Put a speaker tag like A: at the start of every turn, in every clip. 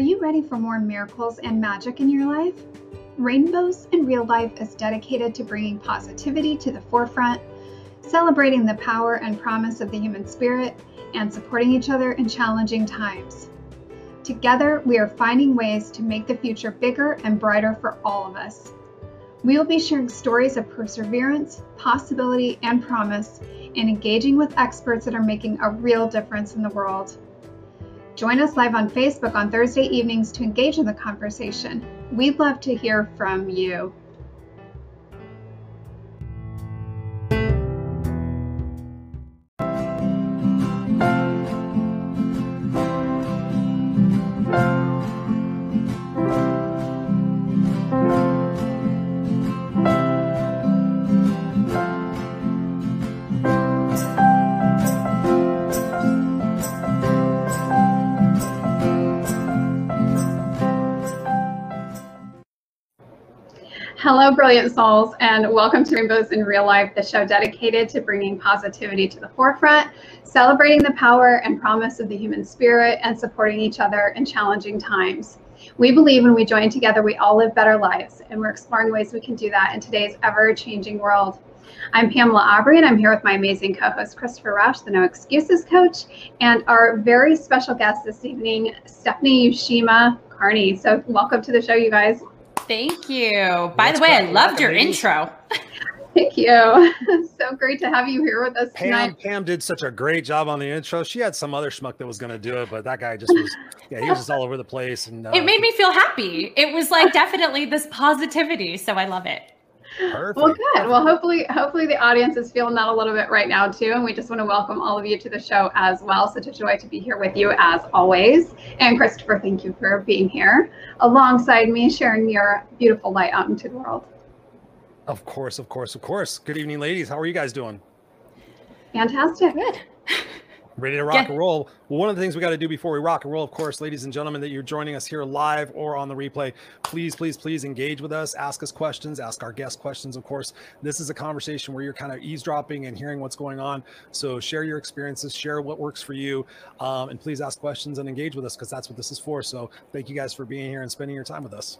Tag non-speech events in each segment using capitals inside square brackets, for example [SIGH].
A: you ready for more miracles and magic in your life? Rainbows in Real Life is dedicated to bringing positivity to the forefront, celebrating the power and promise of the human spirit, and supporting each other in challenging times. Together, we are finding ways to make the future bigger and brighter for all of us. We will be sharing stories of perseverance, possibility, and promise, and engaging with experts that are making a real difference in the world. Join us live on Facebook on Thursday evenings to engage in the conversation. We'd love to hear from you. Hello, brilliant souls, and welcome to Rainbows in Real Life, the show dedicated to bringing positivity to the forefront, celebrating the power and promise of the human spirit, and supporting each other in challenging times. We believe when we join together, we all live better lives, and we're exploring ways we can do that in today's ever changing world. I'm Pamela Aubrey, and I'm here with my amazing co host, Christopher Rausch, the No Excuses Coach, and our very special guest this evening, Stephanie Yushima Carney. So, welcome to the show, you guys.
B: Thank you. By the way, I loved your intro.
A: Thank you. [LAUGHS] so great to have you here with us
C: Pam,
A: tonight.
C: Pam did such a great job on the intro. She had some other schmuck that was going to do it, but that guy just was, yeah, he was just all over the place. And [LAUGHS] uh,
B: it made me feel happy. It was like definitely this positivity. So I love it.
A: Perfect. Well, good. Well, hopefully, hopefully the audience is feeling that a little bit right now too, and we just want to welcome all of you to the show as well. Such a joy to be here with you as always. And Christopher, thank you for being here alongside me, sharing your beautiful light out into the world.
C: Of course, of course, of course. Good evening, ladies. How are you guys doing?
A: Fantastic.
B: Good [LAUGHS]
C: ready to rock yeah. and roll. Well, one of the things we got to do before we rock and roll, of course, ladies and gentlemen, that you're joining us here live or on the replay, please, please, please engage with us, ask us questions, ask our guest questions. Of course, this is a conversation where you're kind of eavesdropping and hearing what's going on. So share your experiences, share what works for you, um, and please ask questions and engage with us because that's what this is for. So thank you guys for being here and spending your time with us.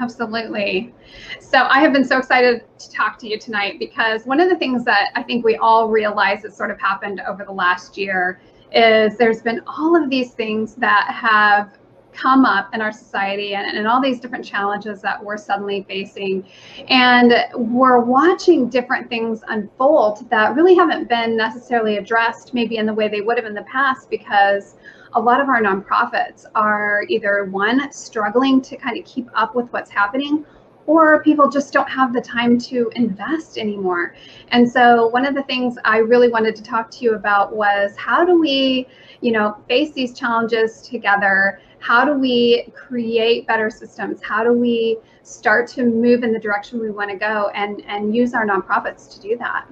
A: Absolutely. So I have been so excited to talk to you tonight because one of the things that I think we all realize has sort of happened over the last year is there's been all of these things that have come up in our society and, and all these different challenges that we're suddenly facing. And we're watching different things unfold that really haven't been necessarily addressed maybe in the way they would have in the past because a lot of our nonprofits are either one struggling to kind of keep up with what's happening or people just don't have the time to invest anymore. And so one of the things I really wanted to talk to you about was how do we, you know, face these challenges together? How do we create better systems? How do we start to move in the direction we want to go and and use our nonprofits to do that?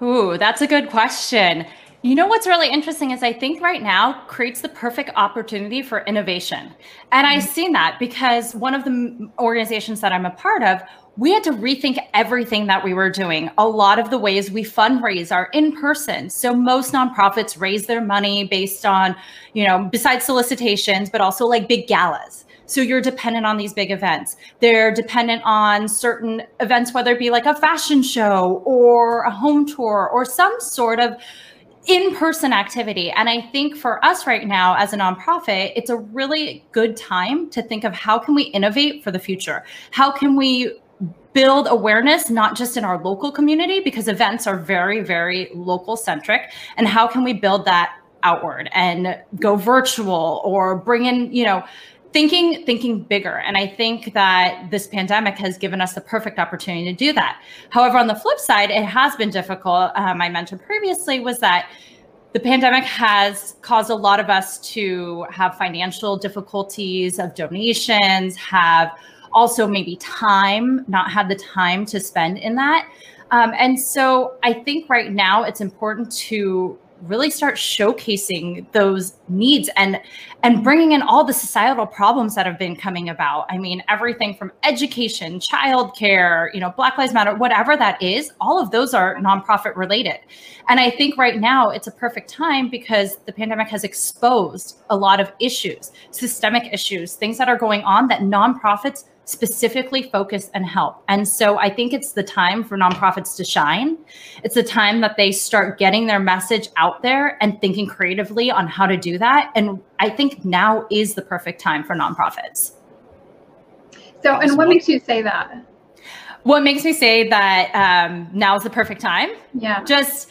B: Ooh, that's a good question. You know what's really interesting is I think right now creates the perfect opportunity for innovation. And I've mm-hmm. seen that because one of the organizations that I'm a part of, we had to rethink everything that we were doing. A lot of the ways we fundraise are in person. So most nonprofits raise their money based on, you know, besides solicitations, but also like big galas. So you're dependent on these big events. They're dependent on certain events, whether it be like a fashion show or a home tour or some sort of in person activity. And I think for us right now as a nonprofit, it's a really good time to think of how can we innovate for the future? How can we build awareness not just in our local community because events are very very local centric and how can we build that outward and go virtual or bring in you know thinking thinking bigger. And i think that this pandemic has given us the perfect opportunity to do that. However on the flip side it has been difficult. Um, i mentioned previously was that the pandemic has caused a lot of us to have financial difficulties of donations have also maybe time not had the time to spend in that. Um, and so i think right now it's important to really start showcasing those needs and and bringing in all the societal problems that have been coming about. I mean, everything from education, childcare, you know, Black Lives Matter, whatever that is, all of those are nonprofit related. And I think right now it's a perfect time because the pandemic has exposed a lot of issues, systemic issues, things that are going on that nonprofits specifically focus and help. And so I think it's the time for nonprofits to shine. It's the time that they start getting their message out there and thinking creatively on how to do that. And I think now is the perfect time for nonprofits.
A: So, and what makes you say that?
B: What makes me say that um, now is the perfect time?
A: Yeah.
B: Just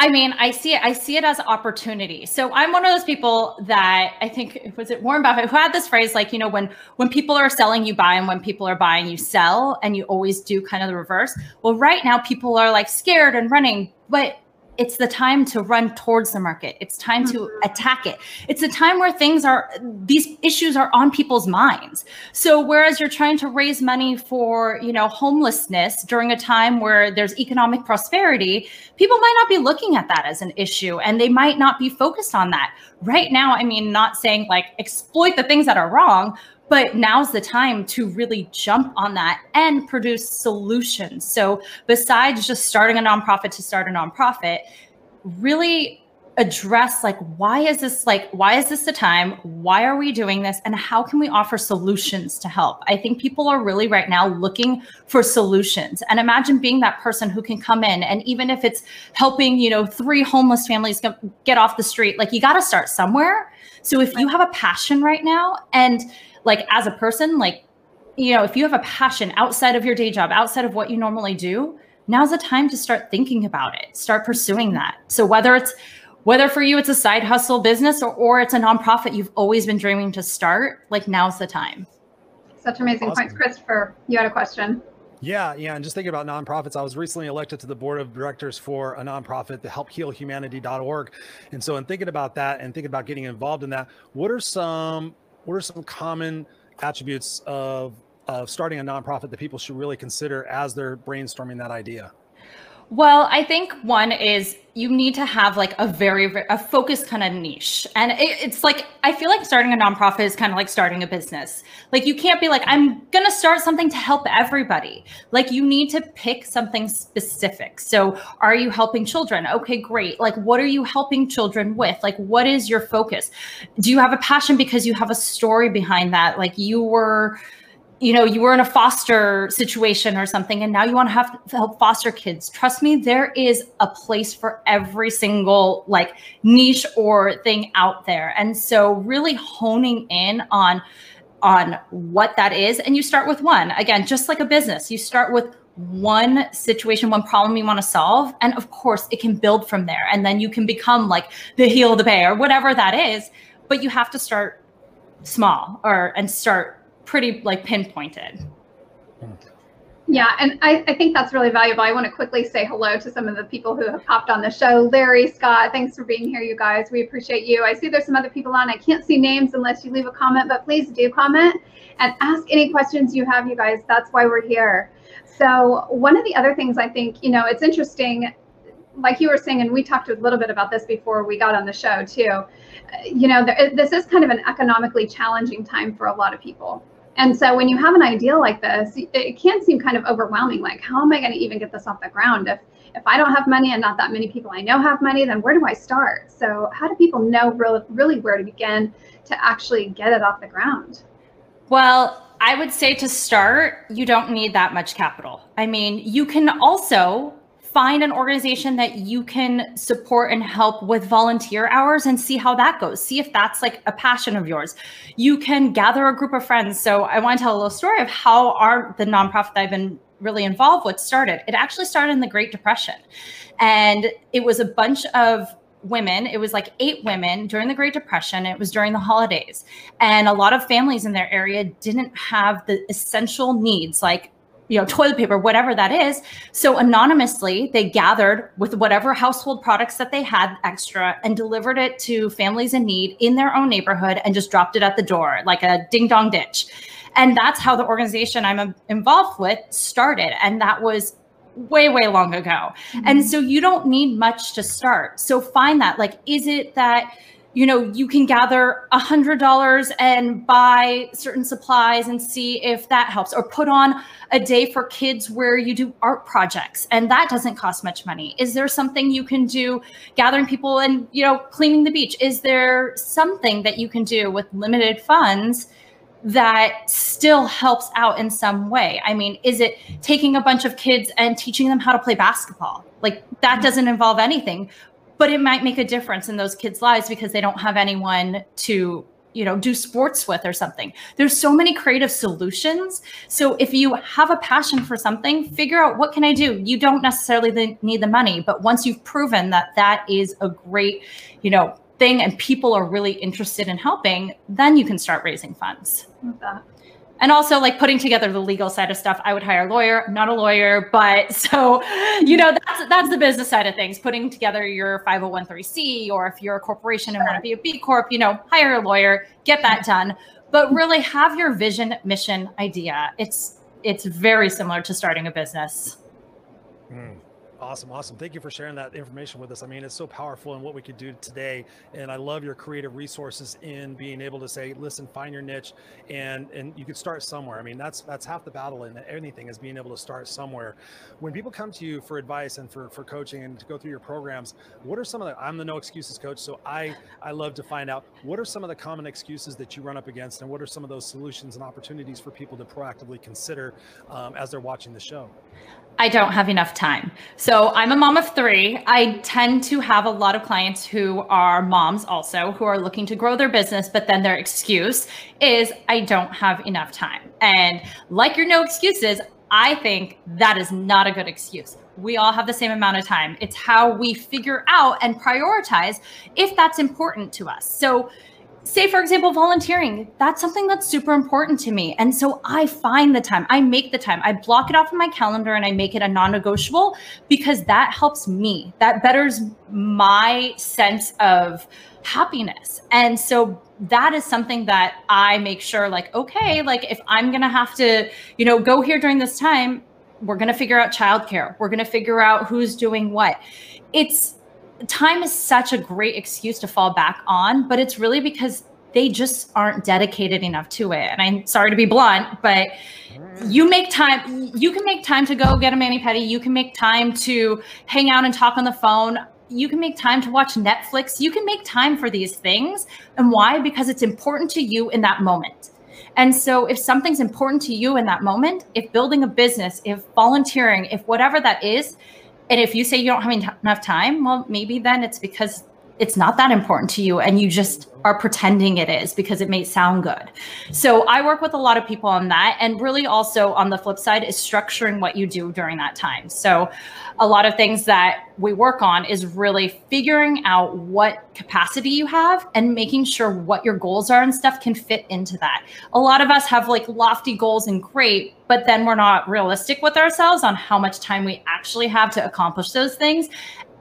B: I mean, I see it. I see it as opportunity. So I'm one of those people that I think was it Warren Buffett who had this phrase like, you know, when when people are selling, you buy, and when people are buying, you sell, and you always do kind of the reverse. Well, right now people are like scared and running, but it's the time to run towards the market. It's time to mm-hmm. attack it. It's a time where things are, these issues are on people's minds. So whereas you're trying to raise money for, you know, homelessness during a time where there's economic prosperity, people might not be looking at that as an issue and they might not be focused on that. Right now, I mean, not saying like exploit the things that are wrong, but now's the time to really jump on that and produce solutions. So, besides just starting a nonprofit to start a nonprofit, really address like why is this like why is this the time? Why are we doing this? And how can we offer solutions to help? I think people are really right now looking for solutions. And imagine being that person who can come in and even if it's helping you know three homeless families get off the street like you got to start somewhere. So if you have a passion right now and like as a person, like, you know, if you have a passion outside of your day job, outside of what you normally do, now's the time to start thinking about it, start pursuing that. So whether it's whether for you it's a side hustle business or, or it's a nonprofit you've always been dreaming to start, like now's the time.
A: Such amazing awesome. points. Christopher, you had a question.
C: Yeah, yeah. And just thinking about nonprofits, I was recently elected to the board of directors for a nonprofit, the helphealhumanity.org. And so in thinking about that and thinking about getting involved in that, what are some what are some common attributes of of starting a nonprofit that people should really consider as they're brainstorming that idea?
B: Well, I think one is you need to have like a very, a focused kind of niche. And it, it's like, I feel like starting a nonprofit is kind of like starting a business. Like you can't be like, I'm to start something to help everybody. Like you need to pick something specific. So are you helping children? Okay, great. Like what are you helping children with? Like what is your focus? Do you have a passion because you have a story behind that? Like you were, you know you were in a foster situation or something and now you want to have to help foster kids. Trust me there is a place for every single like niche or thing out there. And so really honing in on on what that is and you start with one. Again just like a business you start with one situation one problem you want to solve and of course it can build from there. And then you can become like the Heal the Bay or whatever that is but you have to start small or and start pretty like pinpointed.
A: Yeah, and I, I, think that's really valuable. I want to quickly say hello to some of the people who have popped on the show. Larry, Scott, thanks for being here, you guys. We appreciate you. I see there's some other people on. I can't see names unless you leave a comment, but please do comment and ask any questions you have, you guys. That's why we're here. So, one of the other things I think, you know, it's interesting, like you were saying, and we talked a little bit about this before we got on the show, too. You know, this is kind of an economically challenging time for a lot of people and so when you have an idea like this, it can seem kind of overwhelming. Like, how am I going to even get this off the ground? If if I don't have money and not that many people I know have money, then where do I start? So how do people know really, really where to begin to actually get it off the ground?
B: Well, I would say to start, you don't need that much capital. I mean, you can also find an organization that you can support and help with volunteer hours and see how that goes. See if that's like a passion of yours. You can gather a group of friends. So I want to tell a little story of how our the nonprofit that I've been really involved with started. It actually started in the Great Depression. And it was a bunch of women. It was like eight women during the Great Depression. It was during the holidays. And a lot of families in their area didn't have the essential needs like you know, toilet paper, whatever that is. So anonymously, they gathered with whatever household products that they had extra and delivered it to families in need in their own neighborhood and just dropped it at the door like a ding dong ditch. And that's how the organization I'm involved with started. And that was way, way long ago. Mm-hmm. And so you don't need much to start. So find that. Like, is it that, you know, you can gather a hundred dollars and buy certain supplies and see if that helps, or put on a day for kids where you do art projects and that doesn't cost much money. Is there something you can do gathering people and, you know, cleaning the beach? Is there something that you can do with limited funds? that still helps out in some way. I mean, is it taking a bunch of kids and teaching them how to play basketball? Like that mm-hmm. doesn't involve anything, but it might make a difference in those kids' lives because they don't have anyone to you know do sports with or something. There's so many creative solutions. So if you have a passion for something figure out what can i do? You don't necessarily need the money but once you've proven that that is a great you know thing and people are really interested in helping, then you can start raising funds. And also like putting together the legal side of stuff. I would hire a lawyer. I'm not a lawyer, but [LAUGHS] so you know that's that's the business side of things. Putting together your 501c or if you're a corporation and want to be a B Corp, you know, hire a lawyer, get that done. But really have your vision, mission, idea. It's it's very similar to starting a business.
C: Mm. Awesome, awesome. Thank you for sharing that information with us. I mean, it's so powerful in what we could do today, and I love your creative resources in being able to say, "Listen, find your niche," and and you could start somewhere. I mean, that's that's half the battle in anything is being able to start somewhere. When people come to you for advice and for for coaching and to go through your programs, what are some of the? I'm the no excuses coach, so I I love to find out what are some of the common excuses that you run up against, and what are some of those solutions and opportunities for people to proactively consider um, as they're watching the show.
B: I don't have enough time. So I'm a mom of three. I tend to have a lot of clients who are moms also who are looking to grow their business, but then their excuse is I don't have enough time. And like your no excuses, I think that is not a good excuse. We all have the same amount of time. It's how we figure out and prioritize if that's important to us. So say for example volunteering. That's something that's super important to me. And so i find the time i make the time. I block it off in my calendar and i make it a non-negotiable because that helps me. That betters my sense of happiness. And so that is something that i make sure like okay like if i'm gonna have to you know go here during this time we're gonna figure out childcare. We're gonna figure out who's doing what. It's time is such a great excuse to fall back on, but it's really because they just aren't dedicated enough to it. And I'm sorry to be blunt, but you make time, you can make time to go get a mani pedi. You can make time to hang out and talk on the phone. You can make time to watch Netflix. You can make time for these things. And why? Because it's important to you in that moment. And so, if something's important to you in that moment, if building a business, if volunteering, if whatever that is, and if you say you don't have enough time, well, maybe then it's because it's not that important to you and you just are pretending it is because it may sound good. So I work with a lot of people on that. And really also on the flip side is structuring what you do during that time. So a lot of things that we work on is really figuring out what capacity you have and making sure what your goals are and stuff can fit into that. A lot of us have like lofty goals and great, but then we're not realistic with ourselves on how much time we actually have to accomplish those things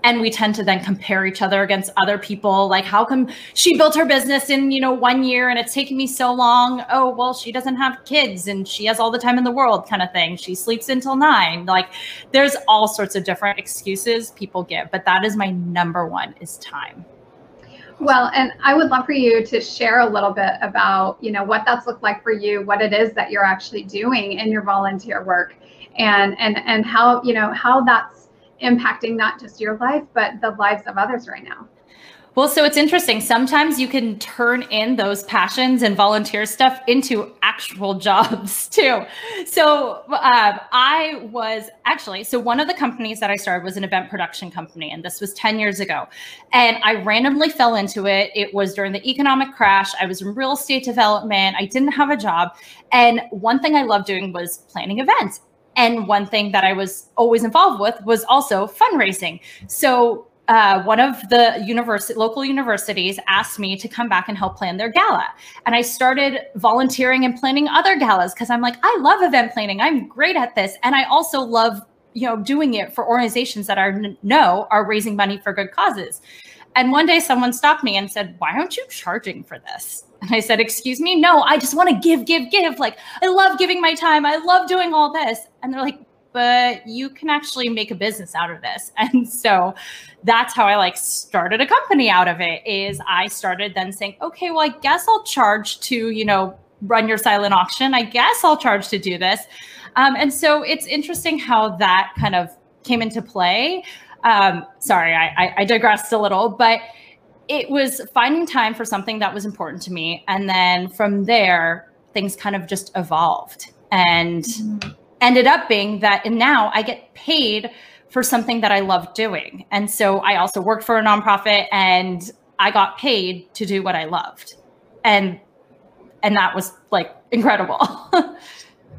B: and we tend to then compare each other against other people. Like how come she built her business in you know one year and it's taken me so long? Oh well she doesn't have kids and she has all the time in the world kind of thing. She sleeps until nine. Like there's all sorts of different excuses people give but that is my number one is time.
A: Well, and I would love for you to share a little bit about, you know, what that's looked like for you, what it is that you're actually doing in your volunteer work, and and and how, you know, how that's impacting not just your life, but the lives of others right now.
B: Well, so it's interesting. Sometimes you can turn in those passions and volunteer stuff into actual [LAUGHS] jobs too. So um, I was actually, so one of the companies that I started was an event production company, and this was 10 years ago. And I randomly fell into it. It was during the economic crash. I was in real estate development. I didn't have a job. And one thing I loved doing was planning events. And one thing that I was always involved with was also fundraising. So uh, one of the university, local universities asked me to come back and help plan their gala. And I started volunteering and planning other galas because I'm like, I love event planning. I'm great at this. And I also love, you know, doing it for organizations that are know are raising money for good causes. And one day someone stopped me and said, Why aren't you charging for this? And I said, Excuse me? No, I just want to give, give, give. Like, I love giving my time. I love doing all this. And they're like, but you can actually make a business out of this. [LAUGHS] And so that's how I like started a company out of it is I started then saying, okay, well, I guess I'll charge to, you know, run your silent auction. I guess I'll charge to do this. Um, and so it's interesting how that kind of came into play. Um, sorry, I, I digressed a little, but it was finding time for something that was important to me. And then from there, things kind of just evolved and mm-hmm. ended up being that and now I get paid for something that I love doing. And so I also worked for a nonprofit and I got paid to do what I loved. And and that was like incredible. [LAUGHS]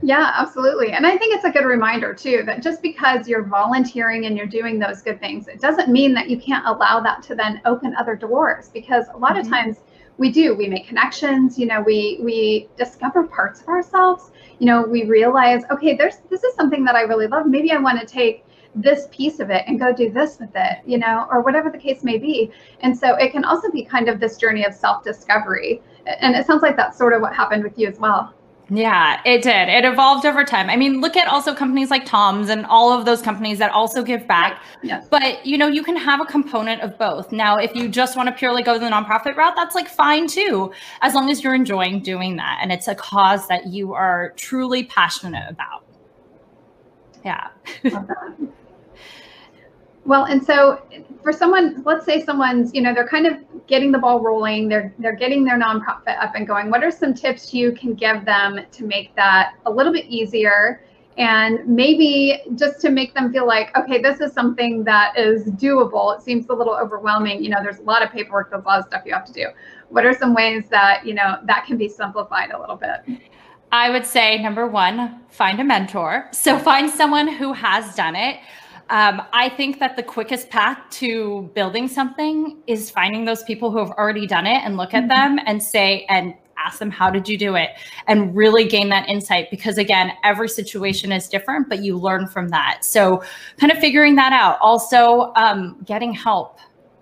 A: Yeah, absolutely. And I think it's a good reminder too that just because you're volunteering and you're doing those good things, it doesn't mean that you can't allow that to then open other doors because a lot mm-hmm. of times we do. We make connections you know we we discover parts of ourselves. You know we realize okay there's this is something that i really love. Maybe i want to take this piece of it and go do this with it you know or whatever the case may be. And so it can also be kind of this journey of self discovery and it sounds like that's sort of what happened with you as well
B: yeah, it did. It evolved over time. I mean, look at also companies like TOMS and all of those companies that also give back. Yes. But, you know, you can have a component of both. Now, if you just want to purely go the nonprofit route, that's like fine too, as long as you're enjoying doing that and it's a cause that you are truly passionate about. Yeah.
A: Well, and so for someone, let's say someone's, you know, they're kind of getting the ball rolling, they're they're getting their nonprofit up and going. What are some tips you can give them to make that a little bit easier and maybe just to make them feel like, okay, this is something that is doable. It seems a little overwhelming. You know, there's a lot of paperwork, there's a lot of stuff you have to do. What are some ways that, you know, that can be simplified a little bit?
B: I would say number one, find a mentor. So find someone who has done it. Um, I think that the quickest path to building something is finding those people who have already done it and look at mm-hmm. them and say, and ask them, how did you do it? And really gain that insight because, again, every situation is different, but you learn from that. So, kind of figuring that out. Also, um, getting help,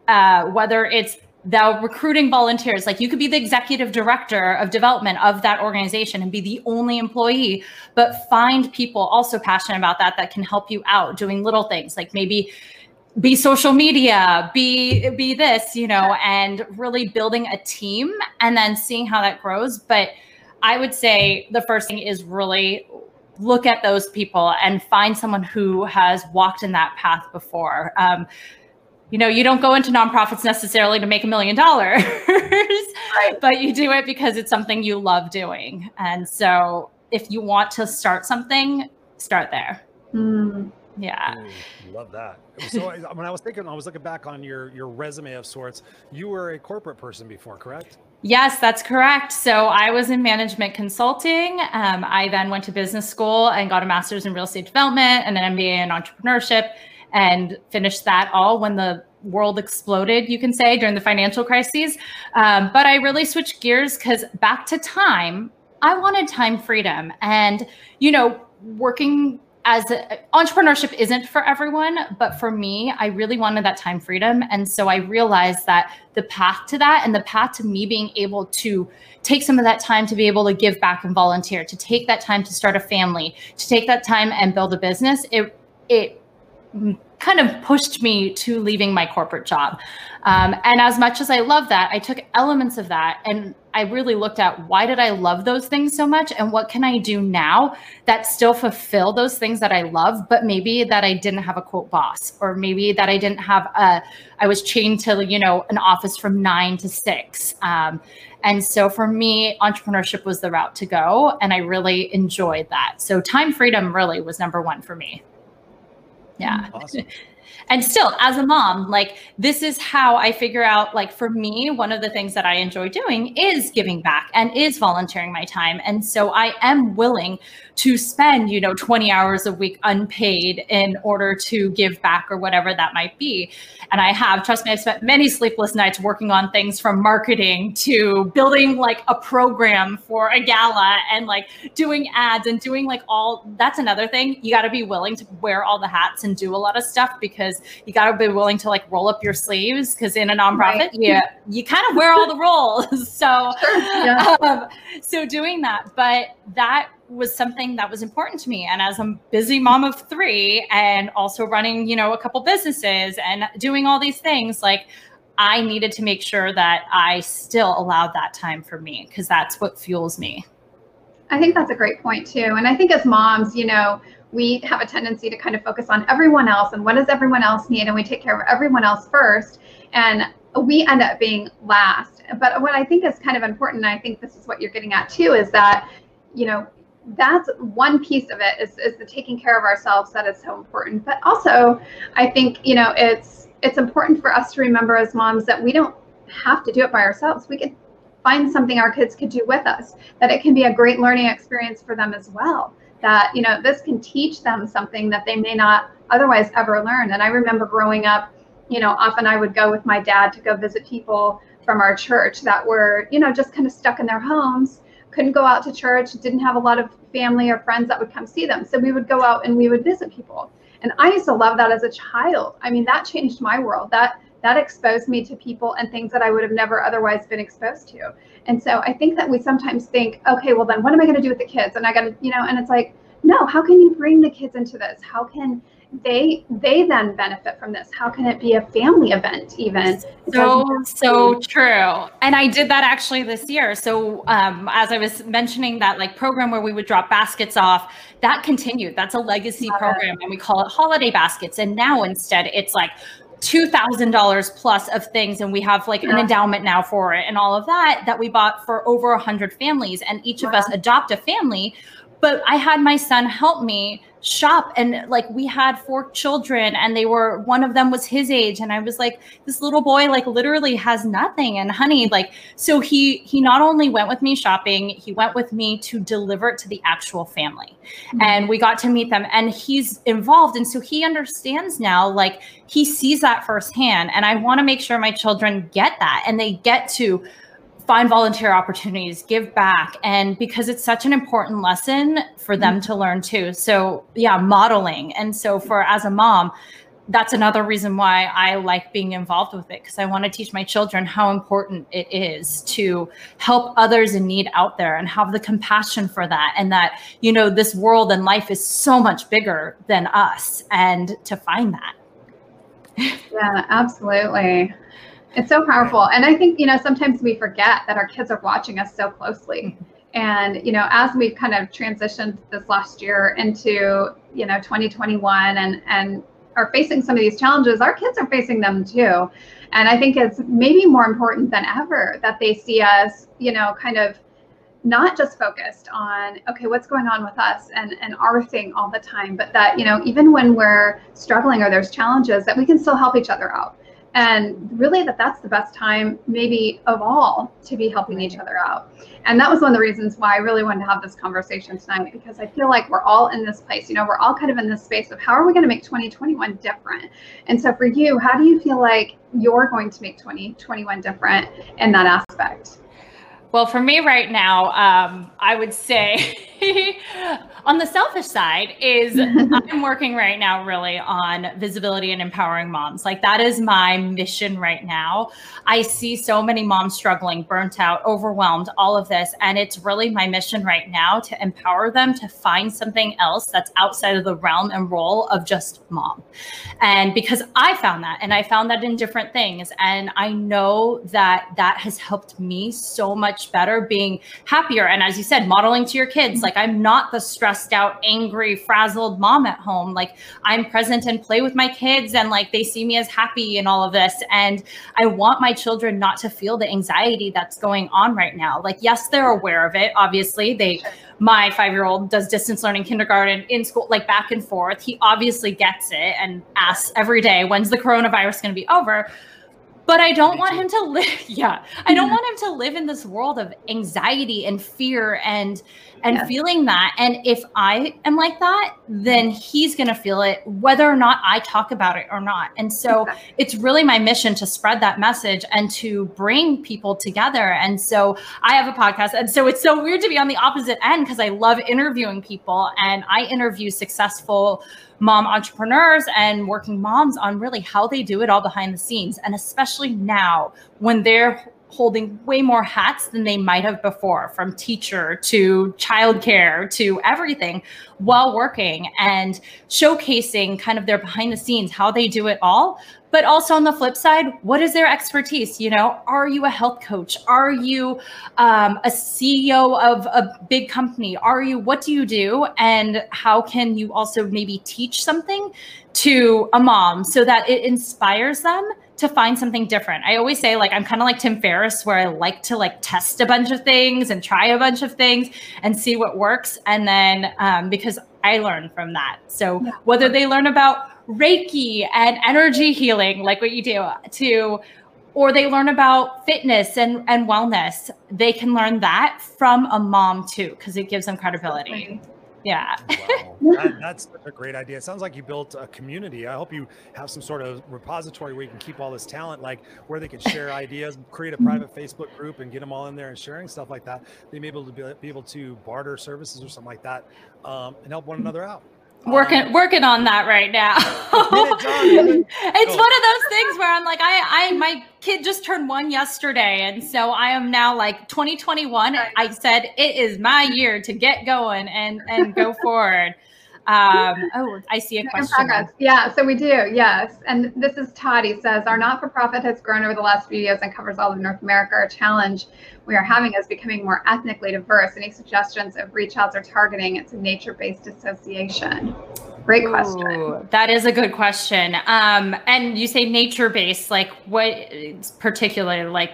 B: uh, whether it's the recruiting volunteers like you could be the executive director of development of that organization and be the only employee but find people also passionate about that that can help you out doing little things like maybe be social media be be this you know and really building a team and then seeing how that grows. But i would say the first thing is really look at those people and find someone who has walked in that path before. Um, you know, you don't go into nonprofits necessarily to make a million dollars, but you do it because it's something you love doing. And so if you want to start something, start there. Mm. Yeah.
C: Ooh, love that. So when I was thinking, I was looking back on your your resume of sorts. You were a corporate person before, correct?
B: Yes, that's correct. So I was in management consulting. Um, I then went to business school and got a master's in real estate development and an MBA in entrepreneurship and finished that all when the world exploded, you can say, during the financial crises. Um, but I really switched gears because back to time, I wanted time freedom. And, you know, working as a, entrepreneurship isn't for everyone, but for me, I really wanted that time freedom. And so I realized that the path to that and the path to me being able to take some of that time to be able to give back and volunteer, to take that time to start a family, to take that time and build a business, it, it kind of pushed me to leaving my corporate job. Um, and as much as I love that, I took elements of that and I really looked at why did I love those things so much and what can I do now that still fulfill those things that I love, but maybe that I didn't have a quote boss or maybe that I didn't have a, I was chained to, you know, an office from nine to six. Um, and so for me, entrepreneurship was the route to go. And I really enjoyed that. So time freedom really was number one for me. Yeah. Mm, awesome. [LAUGHS] and still as a mom like this is how i figure out like for me one of the things that i enjoy doing is giving back and is volunteering my time and so i am willing to spend you know 20 hours a week unpaid in order to give back or whatever that might be and i have trust me i've spent many sleepless nights working on things from marketing to building like a program for a gala and like doing ads and doing like all that's another thing you got to be willing to wear all the hats and do a lot of stuff because you got to be willing to like roll up your sleeves because in a nonprofit, right. you you kind of wear all the roles. [LAUGHS] so, sure. yeah. um, so doing that, but that was something that was important to me. And as a busy mom of three and also running, you know, a couple businesses and doing all these things, like I needed to make sure that I still allowed that time for me because that's what fuels me.
A: I think that's a great point too. And I think as moms, you know, we have a tendency to kind of focus on everyone else and what does everyone else need and we take care of everyone else first and we end up being last but what i think is kind of important and i think this is what you're getting at too is that you know that's one piece of it is, is the taking care of ourselves that is so important. But also i think you know it's it's important for us to remember as moms that we don't have to do it by ourselves. We could find something our kids could do with us that it can be a great learning experience for them as well that you know this can teach them something that they may not otherwise ever learn. And i remember growing up you know often i would go with my dad to go visit people from our church that were you know just kind of stuck in their homes couldn't go out to church didn't have a lot of family or friends that would come see them. So we would go out and we would visit people. And i used to love that as a child. I mean that changed my world. That that exposed me to people and things that i would have never otherwise been exposed to. And so I think that we sometimes think, okay, well then what am I going to do with the kids? And I got to, you know, and it's like, no, how can you bring the kids into this? How can they they then benefit from this? How can it be a family event even?
B: so so true. And I did that actually this year. So um, as I was mentioning that like program where we would drop baskets off, that continued. That's a legacy Love program, it. and we call it holiday baskets. And now instead, it's like $2000 plus of things and we have like an endowment now for it and all of that that we bought for over 100 families and each wow. of us adopt a family but i had my son help me shop and like we had four children and they were one of them was his age and i was like this little boy like literally has nothing and honey like so he he not only went with me shopping he went with me to deliver it to the actual family mm-hmm. and we got to meet them and he's involved and so he understands now like he sees that firsthand and i want to make sure my children get that and they get to find volunteer opportunities, give back. And because it's such an important lesson for them mm-hmm. to learn too. So, yeah, modeling. And so, for as a mom, that's another reason why I like being involved with it because I want to teach my children how important it is to help others in need out there and have the compassion for that. And that, you know, this world and life is so much bigger than us and to find that.
A: Yeah, absolutely. It's so powerful. And I think, you know, sometimes we forget that our kids are watching us so closely. Mm-hmm. And, you know, as we've kind of transitioned this last year into, you know, 2021 and, and are facing some of these challenges, our kids are facing them too. And I think it's maybe more important than ever that they see us, you know, kind of not just focused on okay what's going on with us and and our thing all the time but that you know even when we're struggling or there's challenges that we can still help each other out and really that that's the best time maybe of all to be helping each other out. And that was one of the reasons why i really wanted to have this conversation tonight because i feel like we're all in this place you know we're all kind of in this space of how are we going to make 2021 different? And so for you how do you feel like you're going to make 2021 different in that aspect?
B: Well, for me right now, um, I would say [LAUGHS] [LAUGHS] on the selfish side is [LAUGHS] I'm working right now really on visibility and empowering moms. Like that is my mission right now. I see so many moms struggling, burnt out, overwhelmed, all of this. And it's really my mission right now to empower them to find something else that's outside of the realm and role of just mom. And because I found that and I found that in different things. And I know that that has helped me so much much better being happier. And as you said, modeling to your kids, like I'm not the stressed out, angry, frazzled mom at home. Like I'm present and play with my kids and like they see me as happy and all of this. And I want my children not to feel the anxiety that's going on right now. Like, yes, they're aware of it. Obviously, they, my five year old does distance learning kindergarten in school, like back and forth. He obviously gets it and asks every day, when's the coronavirus going to be over? But I don't want him to live. [LAUGHS] Yeah, I don't want him to live in this world of anxiety and fear and and yeah. feeling that. And if I am like that, then mm-hmm. he's going to feel it, whether or not I talk about it or not. And so exactly. it's really my mission to spread that message and to bring people together. And so I have a podcast, and so it's so weird to be on the opposite end because I love interviewing people and I interview successful mom entrepreneurs and working moms on really how they do it all behind the scenes. And especially now when they're holding way more hats than they might have before from teacher to childcare to everything while working and showcasing kind of their behind the scenes how they do it all but also on the flip side what is their expertise? You know are you a health coach? Are you um, a ceo of a big company? Are you what do you do? And how can you also maybe teach something to a mom so that it inspires them to find something different. I always say like I'm kind of like Tim Ferriss where I like to like test a bunch of things and try a bunch of things and see what works. And then um, because I learn from that. So whether they learn about Reiki and energy healing like what you do to or they learn about fitness and, and wellness, they can learn that from a mom too because it gives them credibility. Yeah.
C: wow. that, [LAUGHS] that's such a great idea. It sounds like you built a community. I hope you have some sort of repository where you can keep all this talent, like where they can share ideas, create a
B: Mm-hmm.
C: private Facebook group and get them all in there and sharing stuff like that. They may be able to be, be able to barter services or something like that um, and help one another out.
B: Working
C: Um,
B: working on that right now.
C: Get it done.
B: it's one of those things where I'm like, I, I, my kid just turned one yesterday, and so I am now like 2021. I said it is my year to get going and and go forward. Um, [LAUGHS] oh, I see a question.
A: Yeah, so we do, yes. And this is Todd. He says, Our not for profit has grown over the last few years and covers all of North America. Our challenge we are having is becoming more ethnically diverse. Any suggestions of reach outs or targeting? It's a nature based association. Great question.
B: Ooh, that is a good question. Um, and you say nature based, like what particularly like?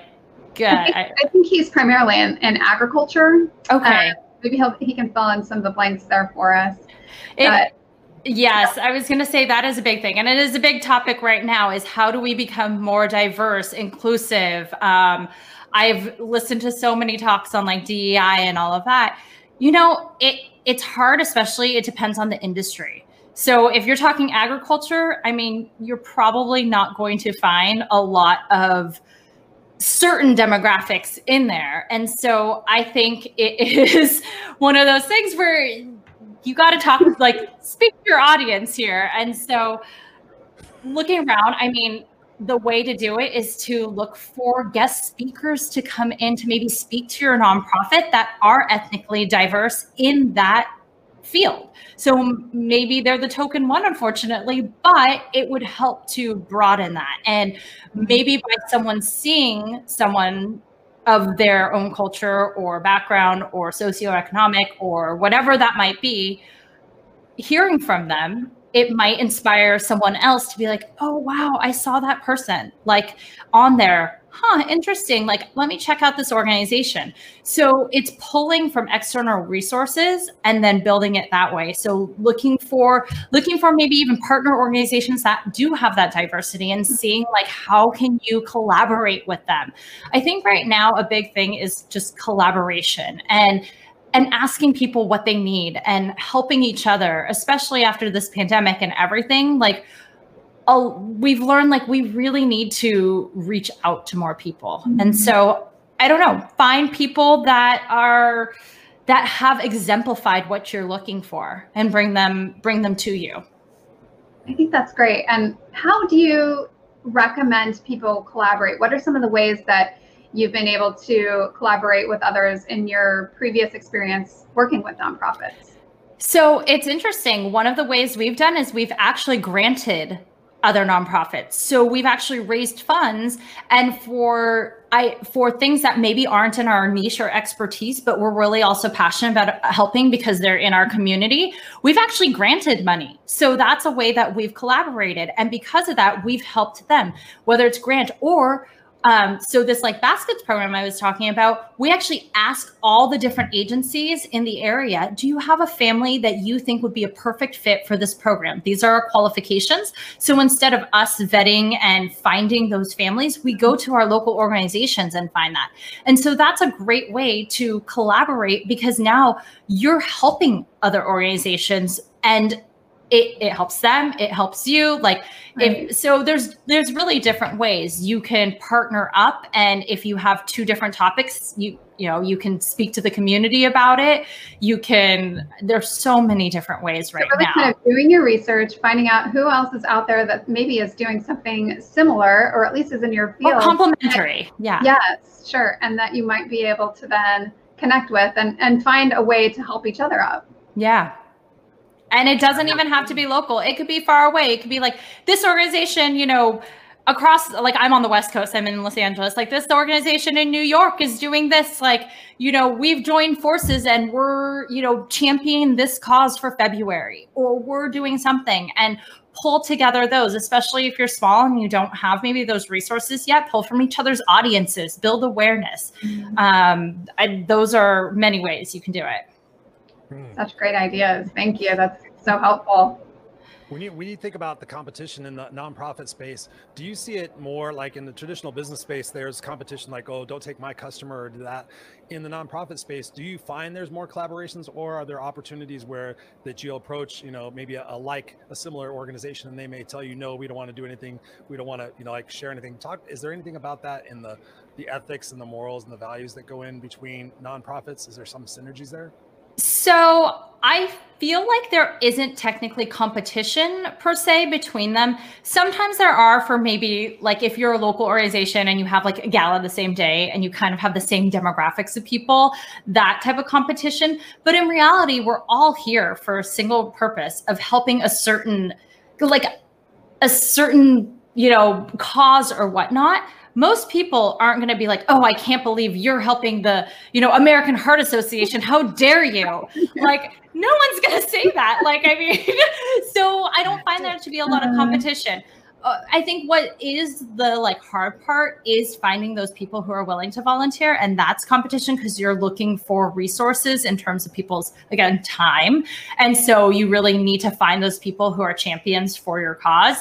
B: Uh,
A: I, think,
B: I
A: think he's primarily in, in agriculture.
B: okay.
A: Uh, maybe he'll, he can fill in some of the blanks there for us.
B: It-
A: but-
B: Yes, I was going to say that is a big thing, and it is a big topic right now. Is how do we become more diverse, inclusive? Um, I've listened to so many talks on like DEI and all of that. You know, it it's hard, especially it depends on the industry. So if you're talking agriculture, I mean, you're probably not going to find a lot of certain demographics in there. And so I think it [LAUGHS] is one of those things where you got to talk like speak to your audience here. And so looking around, I mean, the way to do it is to look for guest speakers to come in to maybe speak to your nonprofit that are ethnically diverse in that field. So maybe they're the token one, unfortunately, but it would help to broaden that. And mm-hmm. maybe by someone seeing someone of their own culture or background or socioeconomic or whatever that might be, hearing from them, it might inspire someone else to be like, oh, wow, I saw that person like on there. Huh, interesting. Like, let me check out this organization. So it's pulling from external resources and then building it that way. So looking for looking for maybe even partner organizations that do have that diversity and mm-hmm. seeing like how can you collaborate with them. I think right now a big thing is just collaboration and and asking people what they need and helping each other, especially after this pandemic and everything. Like, oh, we've learned like we really need to reach out to more people. And mm-hmm. so, I don't know, find people that are that have exemplified what you're looking for and bring them bring them to you.
A: I think that's great. And how do you recommend people collaborate? What are some of the ways that you've been able to collaborate with others in your previous experience working with nonprofits?
B: So it's interesting. One of the ways we've done is we've actually granted other nonprofits. So we've actually raised funds and for I for things that maybe aren't in our niche or expertise, but we're really also passionate about helping because they're in our community. We've actually granted money. So that's a way that we've collaborated. And because of that, we've helped them, whether it's grant or um, so this like baskets program I was talking about, we actually ask all the different agencies in the area, do you have a family that you think would be a perfect fit for this program? These are our qualifications. So instead of us vetting and finding those families, we go to our local organizations and find that. And so that's a great way to collaborate because now you're helping other organizations and it, it helps them it helps you like
A: Right.
B: if so there's there's really different ways you can partner up and if you have two different topics you you know you can speak to the community about it. You can there's so many different ways right
A: really
B: now
A: kind of doing your research finding out who else is out there that maybe is doing something similar or at least is in your field?
B: or complementary yeah.
A: Yes sure and that you might be able to then connect with and and find a way to help each other out
B: yeah and it doesn't even have to be local. It could be far away. It could be like this organization you know across like i'm on the west coast. I'm in los angeles. Like this organization in new york is doing this. Like you know we've joined forces and we're you know championing this cause for february or we're doing something. And pull together those especially if you're small and you don't have maybe those resources yet pull from each other's audiences build awareness. Mm-hmm. um, I, those are many ways you can do it.
A: Such great ideas. Thank you. That's so helpful
C: when you when you think about the competition in the nonprofit space, do you see it more like in the traditional business space? There's competition like, oh, don't take my customer or do that. In the nonprofit space, do you find there's more collaborations, or are there opportunities where that you approach, you know, maybe a, a like a similar organization, and they may tell you, no, we don't want to do anything, we don't want to, you know, like share anything. Talk. Is there anything about that in the the ethics and the morals and the values that go in between nonprofits? Is there some synergies there?
B: So I feel like there isn't technically competition per se between them. Sometimes there are for maybe like if you're a local organization and you have like a gala the same day and you kind of have the same demographics of people, that type of competition. But in reality, we're all here for a single purpose of helping a certain like a certain, you know, cause or whatnot most people aren't going to be like, "Oh, I can't believe you're helping the, you know, American Heart Association. How dare you?" [LAUGHS] like no one's going to say that. Like I mean, [LAUGHS] so I don't find there to be a lot of uh-huh. competition. Uh, I think what is the like hard part is finding those people who are willing to volunteer, and that's competition because you're looking for resources in terms of people's again time, and so you really need to find those people who are champions for your cause.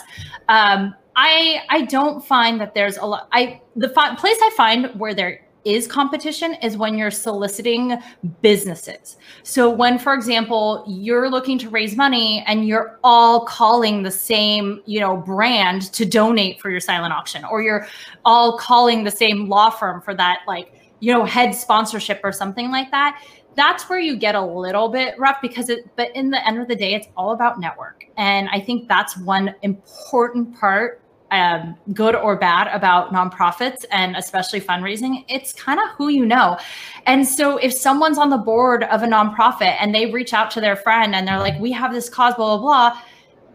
B: Um, I I don't find that there's a lot. I the fi- place I find where there is competition is when you're soliciting businesses. So when for example, you're looking to raise money and you're all calling the same, you know, brand to donate for your silent auction or you're all calling the same law firm for that like, you know, head sponsorship or something like that, that's where you get a little bit rough because it but in the end of the day it's all about network and i think that's one important part um, good or bad about nonprofits and especially fundraising, it's kind of who you know. And so if someone's on the board of a nonprofit and they reach out to their friend and they're like, we have this cause, blah, blah, blah.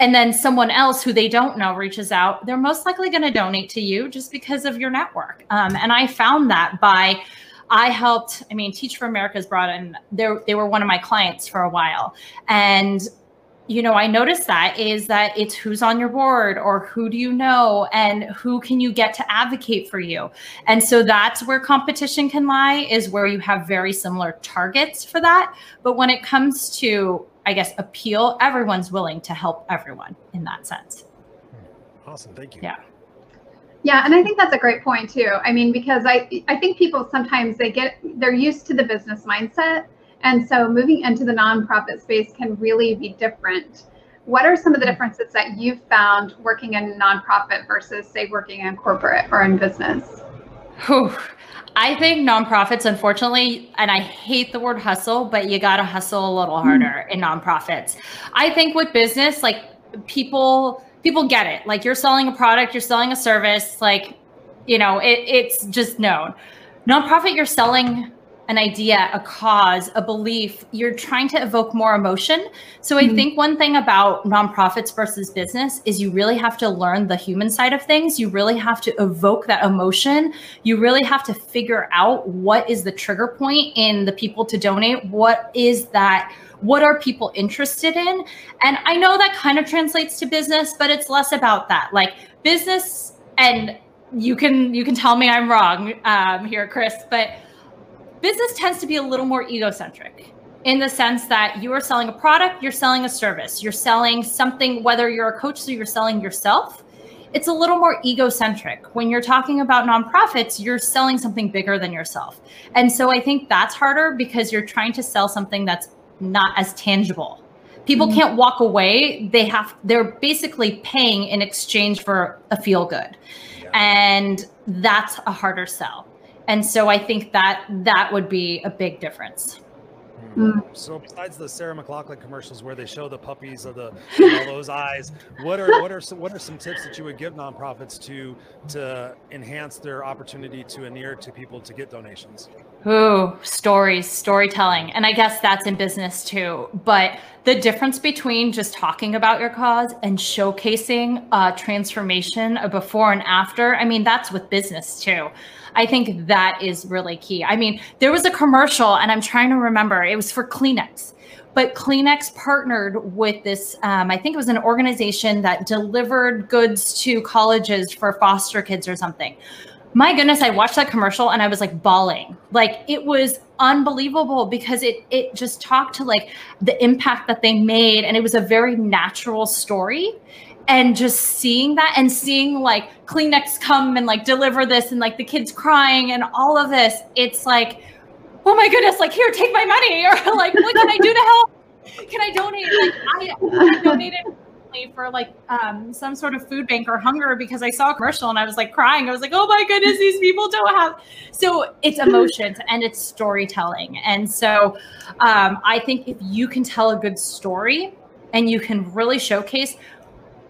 B: And then someone else who they don't know reaches out, they're most likely going to donate to you just because of your network. Um, and I found that by I helped, I mean, Teach for America's brought in, they were one of my clients for a while. And you know, I noticed that is that it's who's on your board or who do you know and who can you get to advocate for you. And so that's where competition can lie is where you have very similar targets for that. But when it comes to, I guess, appeal, everyone's willing to help everyone in that sense.
C: Hmm. Awesome. Thank you.
B: Yeah.
A: Yeah, and I think that's a great point too. I mean, because I I think people sometimes they get they're used to the business mindset and so moving into the nonprofit space can really be different. What are some of the differences that you've found working in nonprofit versus, say, working in corporate or in business?
B: Whew. I think nonprofits, unfortunately, and I hate the word hustle, but you got to hustle a little harder mm-hmm. in nonprofits. I think with business, like people, people get it. Like you're selling a product, you're selling a service, like, you know, it, it's just known. Nonprofit, you're selling an idea, a cause, a belief, you're trying to evoke more emotion. So mm-hmm. I think one thing about nonprofits versus business is you really have to learn the human side of things. You really have to evoke that emotion. You really have to figure out what is the trigger point in the people to donate. What is that? What are people interested in? And I know that kind of translates to business, but it's less about that. Like business and you can you can tell me I'm wrong um, here, Chris, but business tends to be a little more egocentric in the sense that you are selling a product, you're selling a service, you're selling something, whether you're a coach, so you're selling yourself. It's a little more egocentric. When you're talking about nonprofits, you're selling something bigger than yourself. And so I think that's harder because you're trying to sell something that's not as tangible. People mm-hmm. can't walk away. They have they're basically paying in exchange for a feel good. Yeah. And that's a harder sell And so I think that that would be a big difference.
C: Mm. So besides the Sarah McLachlan commercials where they show the puppies of the [LAUGHS] you know, those eyes, what are what are some what are some tips that you would give nonprofits to to enhance their opportunity to adhere to people to get donations?
B: Ooh, stories, storytelling. And I guess that's in business too. But the difference between just talking about your cause and showcasing a transformation, a before and after, I mean, that's with business too. I think that is really key. I mean, there was a commercial, and I'm trying to remember, it was for Kleenex. But Kleenex partnered with this, um, I think it was an organization that delivered goods to colleges for foster kids or something my goodness, I watched that commercial and I was like bawling. Like it was unbelievable because it it just talked to like the impact that they made and it was a very natural story and just seeing that and seeing like Kleenex come and like deliver this and like the kids crying and all of this, it's like, oh my goodness, like here, take my money [LAUGHS] or like what can I do to help? Can I donate? Like I, I donated for like um, some sort of food bank or hunger because I saw a commercial and I was like crying. I was like, oh my goodness, these people don't have. So it's emotions and it's storytelling. And so um, I think if you can tell a good story and you can really showcase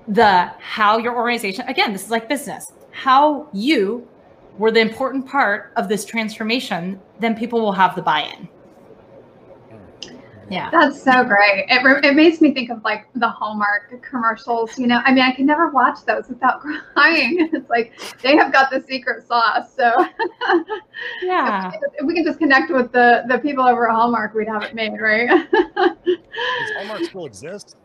B: the how your organization, again, this is like business, how you were the important part of this transformation, then people will have the buy in. Yeah.
A: That's so great. It, it makes me think of like the Hallmark commercials. You know, I mean, I can never watch those without [LAUGHS] crying. It's like they have got the secret sauce. So, [LAUGHS]
B: yeah.
A: if, we can just connect with the, the people over at Hallmark, we'd have it made, right? [LAUGHS]
C: Does Hallmark still exist?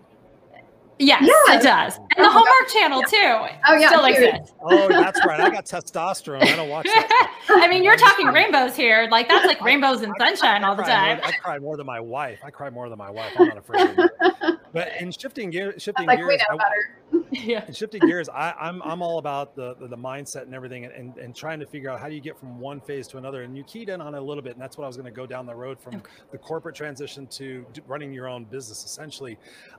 B: Yes, yes, it does. And the Hallmark Channel
A: yeah.
B: too. Oh yeah, still exists.
C: Oh, that's right. I got testosterone. I don't watch that. [LAUGHS]
B: I mean, you're talking rainbows here. Like that's like rainbows and sunshine all the time.
C: More, I cry more than my wife. I cry more than my wife. I'm not afraid. [LAUGHS] But in shifting gear, shifting like gears, I, [LAUGHS] yeah. In shifting gears, I, I'm I'm all about the the, the mindset and everything, and, and, and trying to figure out how do you get from one phase to another. And you keyed in on it a little bit, and that's what I was going to go down the road from okay. the corporate transition to running your own business. Essentially,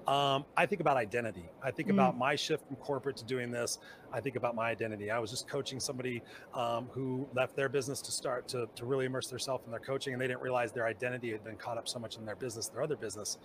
C: um, I think about identity. I think mm. about my shift from corporate to doing this. I think about my identity. I was just coaching somebody um, who left their business to start to, to really immerse themselves in their coaching, and they didn't realize their identity had been caught up so much in their business, their other business.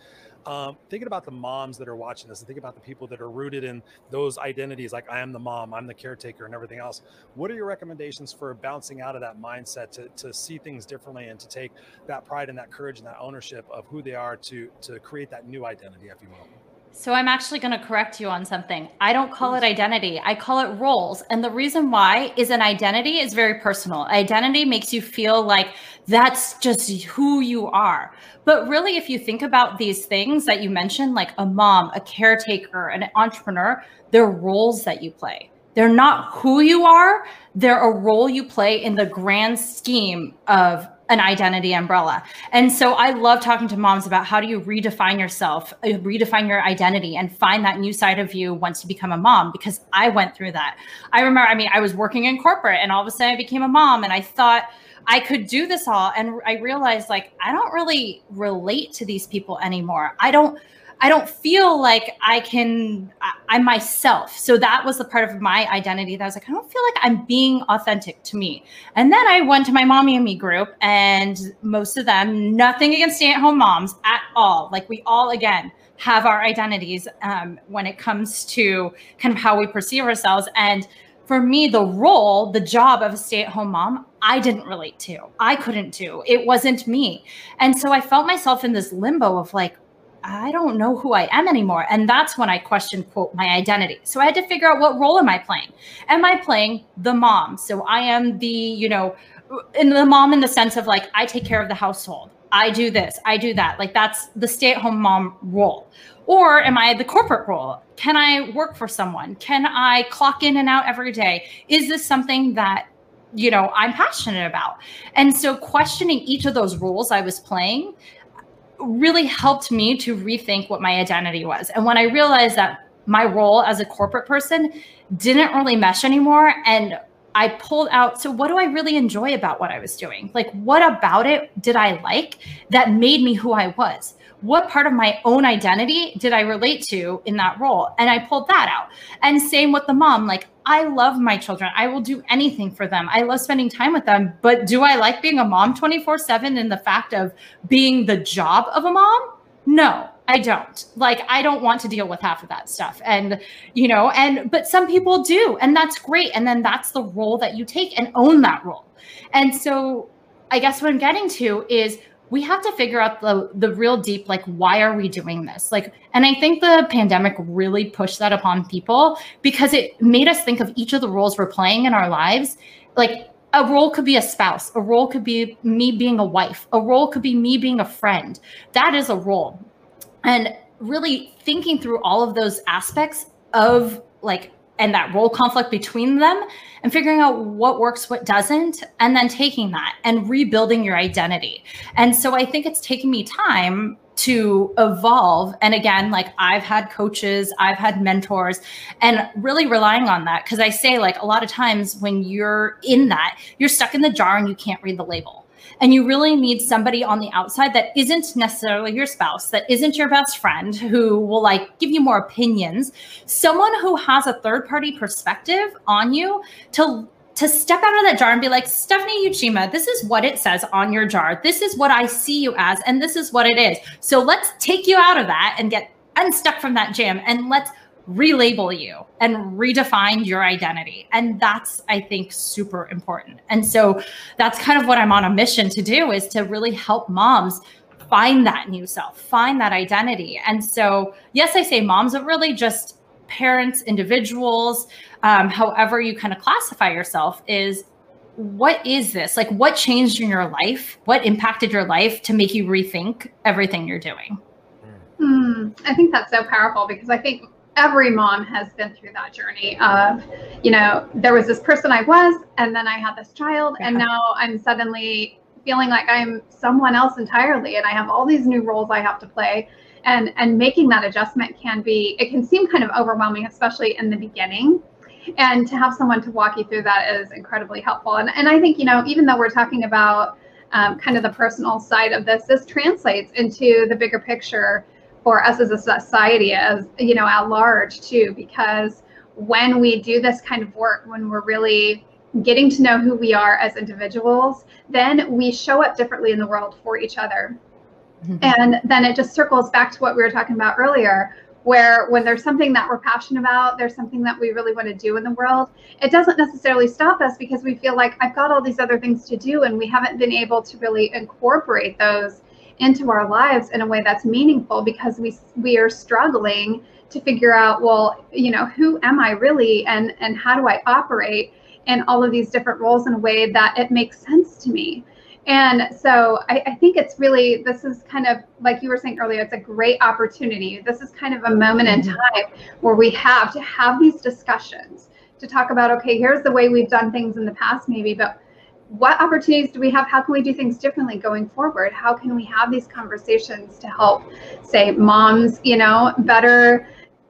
C: Um, thinking about the moms that are watching this, and thinking about the people that are rooted in those identities, like I am the mom, I'm the caretaker, and everything else. What are your recommendations for bouncing out of that mindset to, to see things differently and to take that pride and that courage and that ownership of who they are to to create that new identity, if you will?
B: So I'm actually going to correct you on something. I don't call it identity. I call it roles. And the reason why is an identity is very personal. Identity makes you feel like that's just who you are. But really if you think about these things that you mentioned like a mom, a caretaker, an entrepreneur, they're roles that you play. They're not who you are, they're a role you play in the grand scheme of an identity umbrella. And so I love talking to moms about how do you redefine yourself, uh, redefine your identity and find that new side of you once you become a mom because I went through that. I remember I mean I was working in corporate and all of a sudden I became a mom and I thought I could do this all and I realized like I don't really relate to these people anymore. I don't I don't feel like I can, I, am myself. So that was the part of my identity that I was like, I don't feel like I'm being authentic to me. And then I went to my mommy and me group, and most of them, nothing against stay at home moms at all. Like we all, again, have our identities um, when it comes to kind of how we perceive ourselves. And for me, the role, the job of a stay at home mom, I didn't relate to. I couldn't do. It wasn't me. And so I felt myself in this limbo of like, I don't know who I am anymore. And that's when I questioned, quote, my identity. So I had to figure out what role am I playing? Am I playing the mom? So I am the, you know, in the mom in the sense of like, I take care of the household. I do this, I do that. Like that's the stay at home mom role. Or am I the corporate role? Can I work for someone? Can I clock in and out every day? Is this something that you know i'm passionate about and so questioning each of those roles i was playing really helped me to rethink what my identity was. And when I realized that my role as a corporate person didn't really mesh anymore and I pulled out so what do I really enjoy about what I was doing? Like what about it did I like that made me who I was? What part of my own identity did I relate to in that role? And I pulled that out. And same with the mom, like I love my children. I will do anything for them. I love spending time with them. But do I like being a mom 24 7 and the fact of being the job of a mom? No, I don't. Like, I don't want to deal with half of that stuff. And, you know, and, but some people do. And that's great. And then that's the role that you take and own that role. And so I guess what I'm getting to is we have to figure out the the real deep like why are we doing this? Like and i think the pandemic really pushed that upon people because it made us think of each of the roles we're playing in our lives. Like a role could be a spouse a role could be me being a wife a role could be me being a friend. That is a role. And really thinking through all of those aspects of like and that role conflict between them and figuring out what works, what doesn't, and then taking that and rebuilding your identity. And so I think it's taken me time to evolve. And again, like I've had coaches, I've had mentors, and really relying on that. Cause I say, like, a lot of times when you're in that, you're stuck in the jar and you can't read the label. And you really need somebody on the outside that isn't necessarily your spouse, that isn't your best friend, who will like give you more opinions, someone who has a third party perspective on you to to step out of that jar and be like, Stephanie Uchima, this is what it says on your jar. This is what I see you as, and this is what it is. So let's take you out of that and get unstuck from that jam and let's relabel you and redefine your identity. And that's, I think, super important. And so that's kind of what I'm on a mission to do is to really help moms find that new self, find that identity. And so, yes, I say moms are really just parents, individuals, um, however you kind of classify yourself, is what is this? Like, what changed in your life? What impacted your life to make you rethink everything you're doing?
A: Hmm, I think that's so powerful because I think every mom has been through that journey of, you know, there was this person I was, and then I had this child, yeah. and now I'm suddenly feeling like I'm someone else entirely, and I have all these new roles I have to play. And, and making that adjustment can be it can seem kind of overwhelming especially in the beginning and to have someone to walk you through that is incredibly helpful and, and i think you know even though we're talking about um, kind of the personal side of this this translates into the bigger picture for us as a society as you know at large too because when we do this kind of work when we're really getting to know who we are as individuals then we show up differently in the world for each other mm-hmm. and then it just circles back to what we were talking about earlier where when there's something that we're passionate about there's something that we really want to do in the world it doesn't necessarily stop us because we feel like i've got all these other things to do and we haven't been able to really incorporate those into our lives in a way that's meaningful because we we are struggling to figure out well you know who am i really and and how do i operate in all of these different roles in a way that it makes sense to me and so I, I, think it's really this is kind of like you were saying earlier it's a great opportunity this is kind of a moment in mm-hmm. time where we have to have these discussions to talk about okay here's the way we've done things in the past maybe but what opportunities do we have? How can we do things differently going forward? How can we have these conversations to help, say, moms, you know, better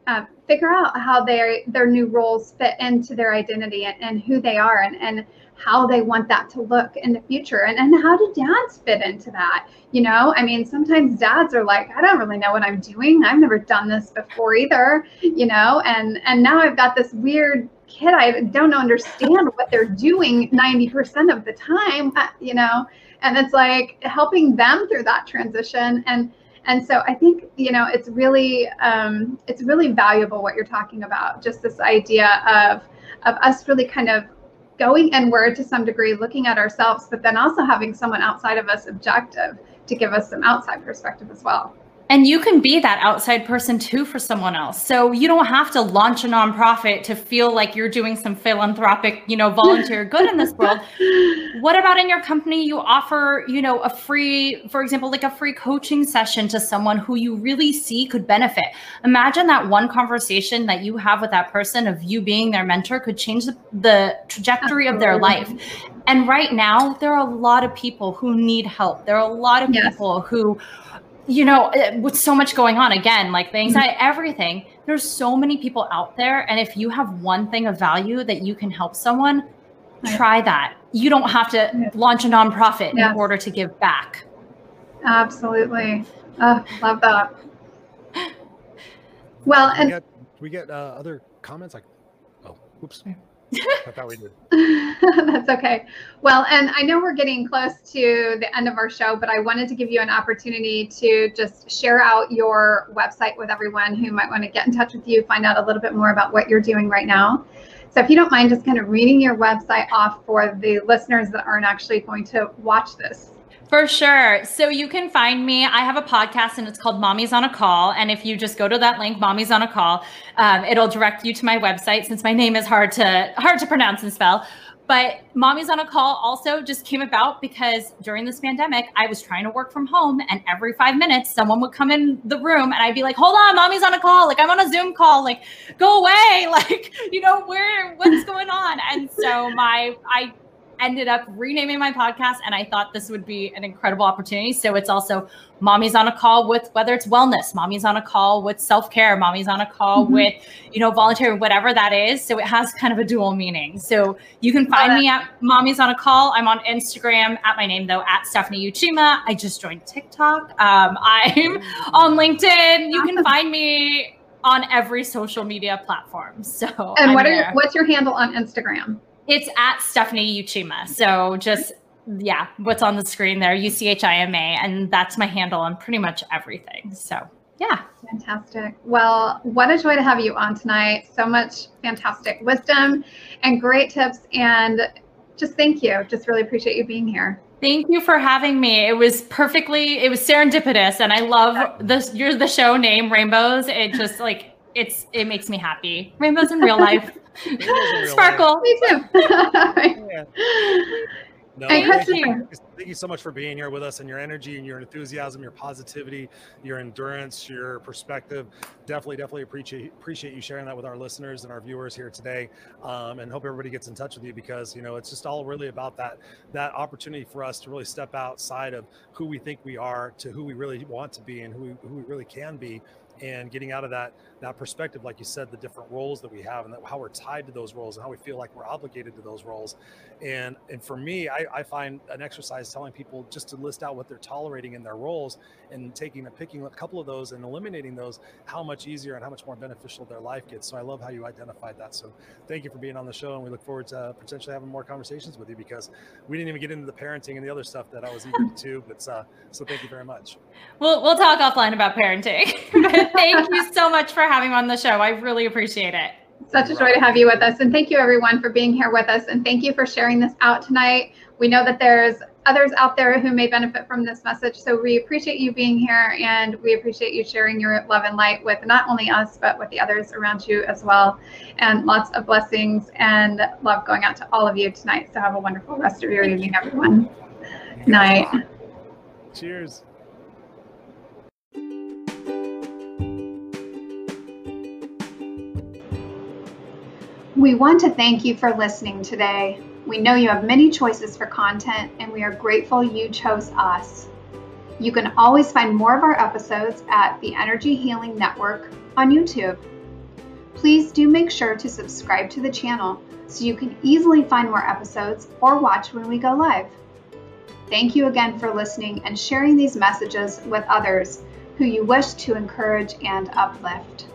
A: uh, figure out how their their new roles fit into their identity and, and who they are and, and how they want that to look in the future and, and how do dads fit into that you know? I mean sometimes dads are like i don't really know what i'm doing. I've never done this before either you know? And and now i've got this weird kid i don't understand what they're doing 90% of the time uh, you know? And it's like helping them through that transition and and so i think you know it's really um, it's really valuable what you're talking about just this idea of of us really kind of going inward to some degree looking at ourselves but then also having someone outside of us objective to give us some outside perspective as well
B: and you can be that outside person too for someone else. So you don't have to launch a nonprofit to feel like you're doing some philanthropic, you know, volunteer good in this world. [LAUGHS] What about in your company you offer, you know, a free, for example, like a free coaching session to someone who you really see could benefit. Imagine that one conversation that you have with that person of you being their mentor could change the, the trajectory of their life. And right now, there are a lot of people who need help. There are a lot of yes. people who you know, uh, with so much going on, again, like the anxiety, mm-hmm. everything, there's so many people out there. And if you have one thing of value that you can help someone, try that. You don't have to yeah. launch a nonprofit yes. in order to give back.
A: Absolutely. Oh, love that. Well, and
C: we get, we get uh, other comments like, oh, oops. I thought we did. [LAUGHS]
A: That's okay. Well, and I know we're getting close to the end of our show, but I wanted to give you an opportunity to just share out your website with everyone who might want to get in touch with you, find out a little bit more about what you're doing right now. So if you don't mind just kind of reading your website off for the listeners that aren't actually going to watch this.
B: For sure. So you can find me. I have a podcast and it's called Mommy's on a Call. And if you just go to that link, Mommy's on a Call, um, it'll direct you to my website since my name is hard to hard to pronounce and spell. But Mommy's on a Call also just came about because during this pandemic, I was trying to work from home and every five minutes someone would come in the room and I'd be like, hold on, mommy's on a call. Like I'm on a Zoom call, like go away. [LAUGHS] Like, you know, where what's going on? And so my I ended up renaming my podcast and I thought this would be an incredible opportunity. So it's also mommy's on a call with whether it's wellness, mommy's on a call with self-care, mommy's on a call mm-hmm. with, you know, voluntary, whatever that is. So it has kind of a dual meaning. So you can find me at mommy's on a call. I'm on Instagram at my name though, at Stephanie Uchima. I just joined TikTok. Um, [LAUGHS] I'm on LinkedIn. You can find me on every social media platform. So
A: and what are what's your handle on Instagram?
B: It's at Stephanie Uchima. So just yeah, what's on the screen there, U C H I M A, and that's my handle on pretty much everything. So yeah.
A: Fantastic. Well, what a joy to have you on tonight. So much fantastic wisdom and great tips. And just thank you. Just really appreciate you being here.
B: Thank you for having me. It was perfectly, it was serendipitous. And I love this, you're the show name, Rainbows. It just like, it's, it makes me happy. Rainbows in real life. [LAUGHS] Sparkle. Me too. [LAUGHS]
C: yeah. No, thank you. thank you so much for being here with us and your energy and your enthusiasm, your positivity, your endurance, your perspective. Definitely, definitely appreciate appreciate you sharing that with our listeners and our viewers here today. Um, and hope everybody gets in touch with you because you know it's just all really about that that opportunity for us to really step outside of who we think we are to who we really want to be and who we, who we really can be and getting out of that that perspective like you said the different roles that we have and that, how we're tied to those roles and how we feel like we're obligated to those roles. And and for me I, I find an exercise telling people just to list out what they're tolerating in their roles and taking a picking a couple of those and eliminating those how much easier and how much more beneficial their life gets. So i love how you identified that. So thank you for being on the show and we look forward to potentially having more conversations with you because we didn't even get into the parenting and the other stuff that i was eager to [LAUGHS] but uh, so thank you very much.
B: We'll, we'll talk offline about parenting. [LAUGHS] Thank you so much for having me on the show. I really appreciate it.
A: Such a joy to have you with us. And thank you, everyone, for being here with us. And thank you for sharing this out tonight. We know that there's others out there who may benefit from this message. So we appreciate you being here and we appreciate you sharing your love and light with not only us, but with the others around you as well. And lots of blessings and love going out to all of you tonight. So have a wonderful rest of your evening, everyone. Night.
C: Cheers.
A: We want to thank you for listening today. We know you have many choices for content, and we are grateful you chose us. You can always find more of our episodes at the Energy Healing Network on YouTube. Please do make sure to subscribe to the channel so you can easily find more episodes or watch when we go live. Thank you again for listening and sharing these messages with others who you wish to encourage and uplift.